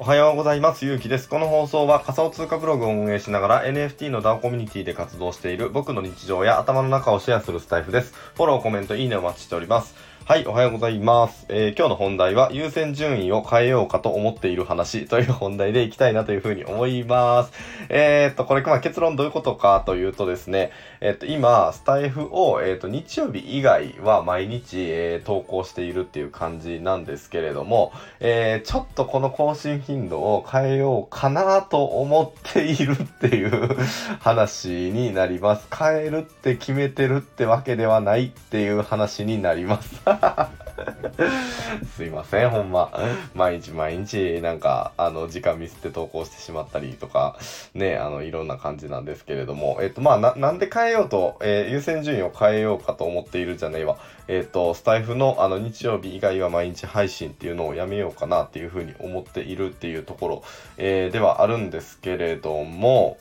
おはようございます。ゆうきです。この放送は仮想通貨ブログを運営しながら NFT の DAO コミュニティで活動している僕の日常や頭の中をシェアするスタイフです。フォロー、コメント、いいねお待ちしております。はい、おはようございます。えー今日の本題は優先順位を変えようかと思っている話という本題でいきたいなというふうに思います。えーっと、これ、まあ、結論どういうことかというとですね、えっと、今、スタイフを、えっと、日曜日以外は毎日、え投稿しているっていう感じなんですけれども、えちょっとこの更新頻度を変えようかなと思っているっていう 話になります。変えるって決めてるってわけではないっていう話になります。すいません、ほんま。毎日毎日、なんか、あの、時間ミスって投稿してしまったりとか、ね、あの、いろんな感じなんですけれども、えっと、まあ、な、なんで変えようと、えー優先順位を変えようかと思っているじゃねえわ。えっと、スタイフの、あの、日曜日以外は毎日配信っていうのをやめようかなっていうふうに思っているっていうところ、えーではあるんですけれども、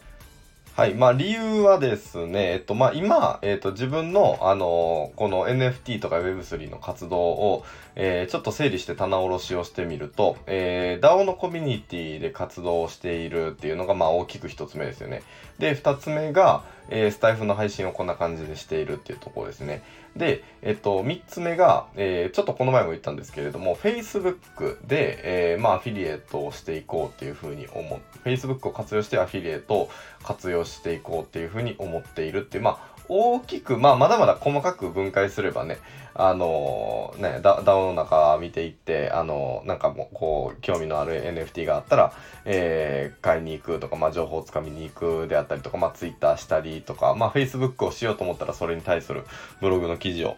はい。まあ、理由はですね、えっと、まあ、今、えっと、自分の、あのこの NFT とか Web3 の活動を、えーちょっと整理して棚卸しをしてみると、えー DAO のコミュニティで活動をしているっていうのが、まあ、大きく一つ目ですよね。で、二つ目が、えースタイフの配信をこんな感じでしているっていうところですね。で、えっと、3つ目が、えーちょっとこの前も言ったんですけれども、Facebook で、えーまあ、アフィリエイトをしていこうっていうふうに思う。Facebook を活用してアフィリエイトを活用していこうっていうふうに思っているっていう、まあ、大きく、まあ、まだまだ細かく分解すればね、あのーね、ダ DAO の中見ていって、あのーなんかもう、こう、興味のある NFT があったら、えー買いに行くとか、まあ、情報をつかみに行くであったりとか、まあ、Twitter したりとか、まあ、Facebook をしようと思ったら、それに対するブログの記事を、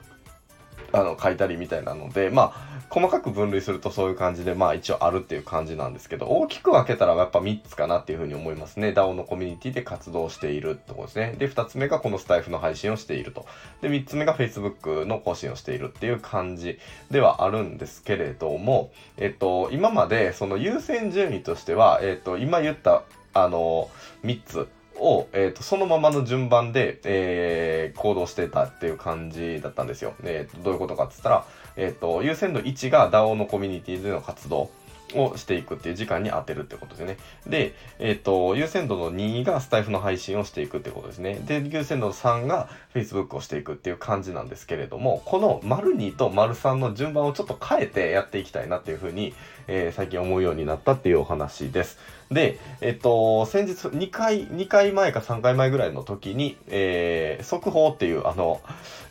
あの、書いたりみたいなので、まあ、細かく分類するとそういう感じで、まあ一応あるっていう感じなんですけど、大きく分けたらやっぱ3つかなっていうふうに思いますね。DAO のコミュニティで活動しているってことですね。で、2つ目がこのスタイフの配信をしていると。で、3つ目が Facebook の更新をしているっていう感じではあるんですけれども、えっと、今までその優先順位としては、えっと、今言った、あの、3つ、を、えー、とそのままの順番で、えー行動してたっていう感じだったんですよ。えーとどういうことかって言ったら、えー、と優先度1が DAO のコミュニティでの活動をしていくっていう時間に当てるってことですね。で、えっ、と、優先度の2がスタイフの配信をしていくってことですね。で、優先度の3が Facebook をしていくっていう感じなんですけれども、この丸2と丸3の順番をちょっと変えてやっていきたいなっていうふうに、えー最近思うようになったっていうお話です。で、えっと、先日2回、2回前か3回前ぐらいの時に、えー速報っていうあの、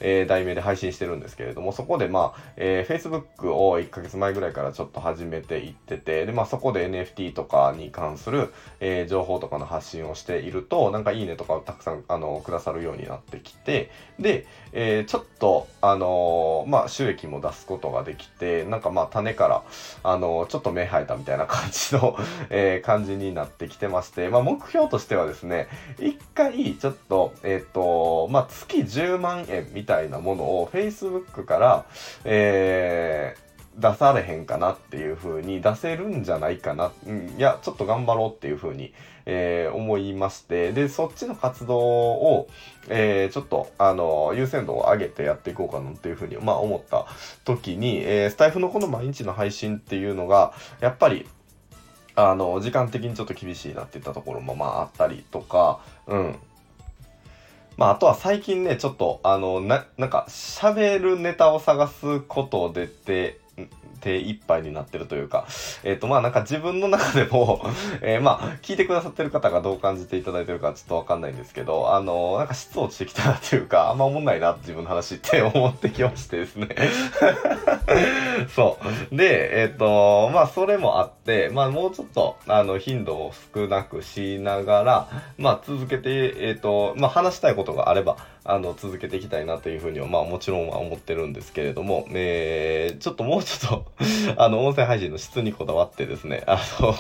え題名で配信してるんですけれども、そこでまあ、えー Facebook を1ヶ月前ぐらいからちょっと始めていてってて、で、まあそこで NFT とかに関する、えー情報とかの発信をしていると、なんかいいねとかをたくさん、あの、くださるようになってきて、で、えーちょっと、あのーまあ収益も出すことができて、なんかまあ種から、あのちょっと目生えたみたいな感じの、えー感じになってきてまして、まあ、目標としてはですね、一回ちょっと、えっ、と、まあ、月10万円みたいなものを Facebook から、えー出されへんかなっていう風に出せるんじゃないかな。いや、ちょっと頑張ろうっていう風に、えー思いまして、で、そっちの活動を、えーちょっと、あの、優先度を上げてやっていこうかなっていう風に、まあ思った時に、えースタイフのこの毎日の配信っていうのが、やっぱり、あの、時間的にちょっと厳しいなっていったところもまああったりとか、うん。まあ、あとは最近ね、ちょっと、あの、な、なんか、喋るネタを探すことでて、手一杯になってるというか、えっ、と、まあ、なんか自分の中でも、えまあ、聞いてくださってる方がどう感じていただいてるかちょっとわかんないんですけど、あの、なんか質落ちてきたなっていうか、あんま思んないな、自分の話って思ってきましてですね。そう。で、えっ、と、まあ、それもあって、まあ、もうちょっと、あの、頻度を少なくしながら、まあ、続けて、えっ、と、まあ、話したいことがあれば、あの、続けていきたいなというふうには、まあ、もちろんは思ってるんですけれども、えー、ちょっともうちょっと、あの、音声配信の質にこだわってですね、あの、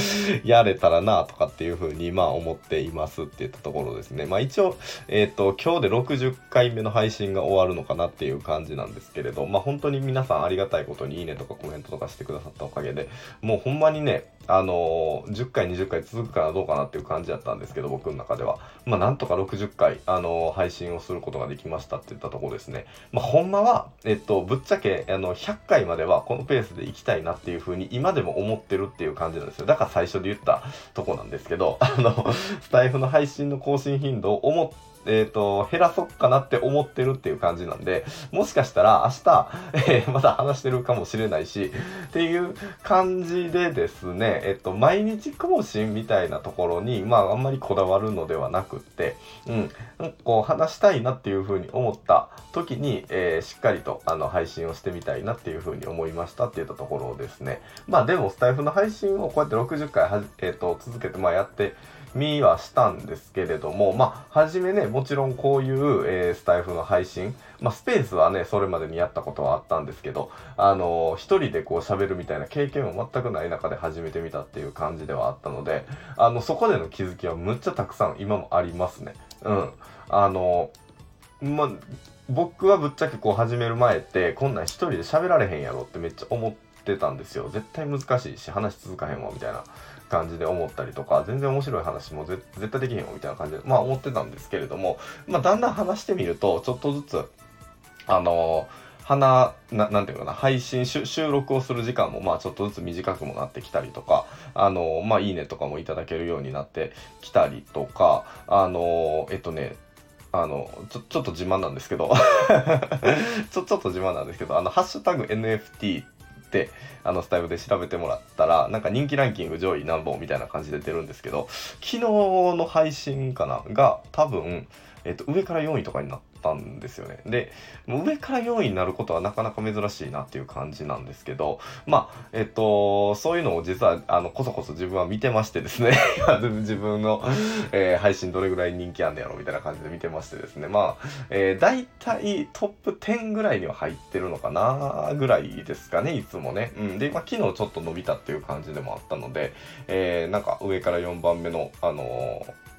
やれたらなとかっていうふうに、まあ、思っていますって言ったところですね。まあ、一応、えっ、と、今日で60回目の配信が終わるのかなっていう感じなんですけれど、まあ、本当に皆さんありがたいことにいいねとかコメントとかしてくださったおかげで、もうほんんまにね、あの10回、20回続くかなどうかなっていう感じだったんですけど、僕の中では。まあ、なんとか60回、あの配信信をすることができましたって言ったところですね。まあ、ほんまは、えっと、ぶっちゃけ、あの、100回まではこのペースで行きたいなっていうふうに今でも思ってるっていう感じなんですよ。だから最初で言ったとこなんですけど、あの、スタイフの配信の更新頻度を思って、えっ、ー、と、減らそっかなって思ってるっていう感じなんで、もしかしたら明日、えー、まだ話してるかもしれないし、っていう感じでですね、えっ、と、毎日更新みたいなところに、まあ、あんまりこだわるのではなくって、うん、こう、話したいなっていうふうに思った時に、えー、しっかりと、あの、配信をしてみたいなっていうふうに思いましたって言ったところですね。まあ、でも、スタイフの配信をこうやって60回はえっ、と、続けて、まあ、やって、見はしたんですけれども、まあ、はじめね、もちろんこういう、えー、スタイフの配信、まあ、スペースはね、それまでにやったことはあったんですけど、あのー、一人でこう喋るみたいな経験も全くない中で始めてみたっていう感じではあったので、あの、そこでの気づきはむっちゃたくさん今もありますね。うん。あのー、まあ、僕はぶっちゃけこう始める前って、こんなん一人で喋られへんやろってめっちゃ思ってたんですよ。絶対難しいし、話続かへんわ、みたいな。感じで思ったりとか、全然面白い話も絶対できへんよみたいな感じで、まあ思ってたんですけれども、まあだんだん話してみると、ちょっとずつ、あのー、花な、なんていうかな、配信、収録をする時間も、まあ、ちょっとずつ短くもなってきたりとか、あの、まあ、いいねとかもいただけるようになってきたりとか、あの、えっとね、あの、ちょ、ちょっと自慢なんですけど ちょ、ちょっと自慢なんですけど、あの、ハッシュタグ NFT ってあのスタイルで調べてもらったらなんか人気ランキング上位何本みたいな感じで出るんですけど昨日の配信かなが多分、えっと、上から4位とかになってったんですよね。で、もう上から4位になることはなかなか珍しいなっていう感じなんですけど、まあ、えっと、そういうのを実は、あの、こそこそ自分は見てましてですね、自分の、えー、配信どれぐらい人気あんねやろみたいな感じで見てましてですね、まあ、えー、大体トップ10ぐらいには入ってるのかなぐらいですかね、いつもね。うん。で、まあ、昨日ちょっと伸びたっていう感じでもあったので、えー、なんか上から4番目の、あのー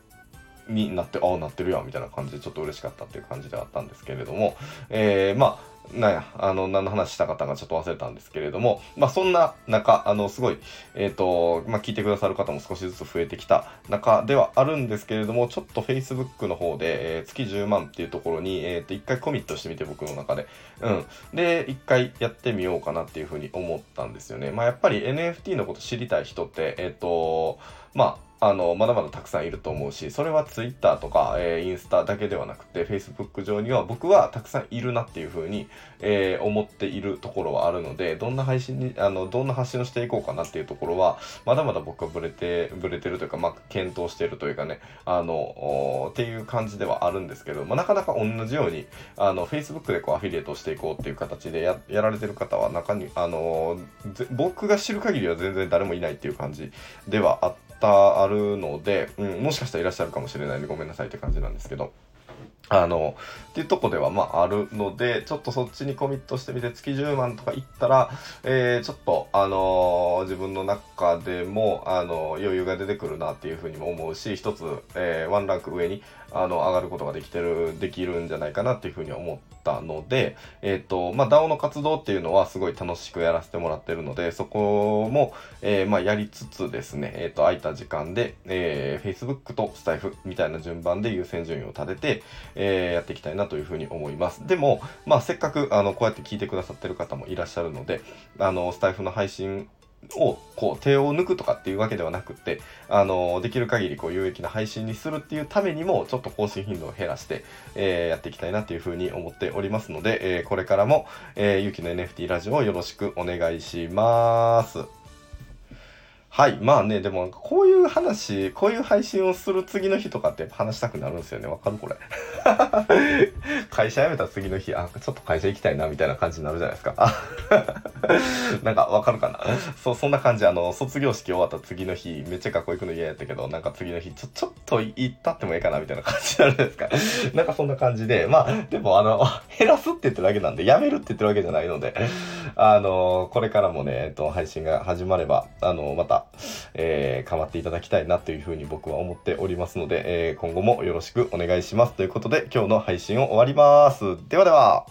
になって、ああ、なってるやん、みたいな感じでちょっと嬉しかったっていう感じではあったんですけれども、えー、まあ、なんや、あの、何の話したかったかちょっと忘れたんですけれども、まあそんな中、あの、すごい、えっ、ー、と、まあ聞いてくださる方も少しずつ増えてきた中ではあるんですけれども、ちょっと Facebook の方で、えー、月10万っていうところに、えっ、ー、と、一回コミットしてみて僕の中で。うん。で、一回やってみようかなっていうふうに思ったんですよね。まあやっぱり NFT のこと知りたい人って、えっ、と、まあ、あの、まだまだたくさんいると思うし、それは Twitter とか、えー、インスタだけではなくて、Facebook 上には僕はたくさんいるなっていうふうに、えー、思っているところはあるので、どんな配信に、あの、どんな発信をしていこうかなっていうところは、まだまだ僕はブレて、ブレてるというか、まあ、検討してるというかね、あの、っていう感じではあるんですけど、まあ、なかなか同じように、あの、Facebook でこうアフィリエイトをしていこうっていう形でややられてる方は中に、あの、僕が知る限りは全然誰もいないっていう感じではあって、たあるので、うん、もしかしたらいらっしゃるかもしれないんでごめんなさいって感じなんですけど。あの、っていうとこではまああるので、ちょっとそっちにコミットしてみて月10万とかいったら、えー、ちょっと、あのー、自分の中でも、あのー、余裕が出てくるなっていうふうにも思うし、一つ、えー、ワンランク上に、あの、上がることができてる、できるんじゃないかなっていうふうに思ったので、えっ、と、まあ、DAO の活動っていうのはすごい楽しくやらせてもらってるので、そこも、え、まあ、やりつつですね、えっ、と、空いた時間で、え、Facebook とスタイフみたいな順番で優先順位を立てて、えー、やっていきたいなというふうに思います。でも、まあ、せっかく、あの、こうやって聞いてくださってる方もいらっしゃるので、あの、スタイフの配信をこう手を抜くとかっていうわけではなくて、あのできる限りこう有益な配信にするっていうためにも、ちょっと更新頻度を減らして、えー、やっていきたいなっていうふうに思っておりますので、えー、これからも、えー、ゆきの NFT ラジオをよろしくお願いします。はい。まあね、でも、こういう話、こういう配信をする次の日とかって話したくなるんですよね。わかるこれ。会社辞めた次の日、あ、ちょっと会社行きたいな、みたいな感じになるじゃないですか。なんかわかるかな？そう、そんな感じ。あの、卒業式終わった次の日、めっちゃ学校行くの嫌やったけど、なんか次の日、ちょ、ちょっと行ったってもいいかな、みたいな感じじゃないですか？なんかそんな感じで、まあ、でもあの、減らすって言ってるだけなんで、やめるって言ってるわけじゃないので、あの、これからもね、えっと、配信が始まれば、あの、また、えー、変わっていただきたいなというふうに僕は思っておりますので、えー、今後もよろしくお願いします。ということで、今日の配信を終わります。ではでは。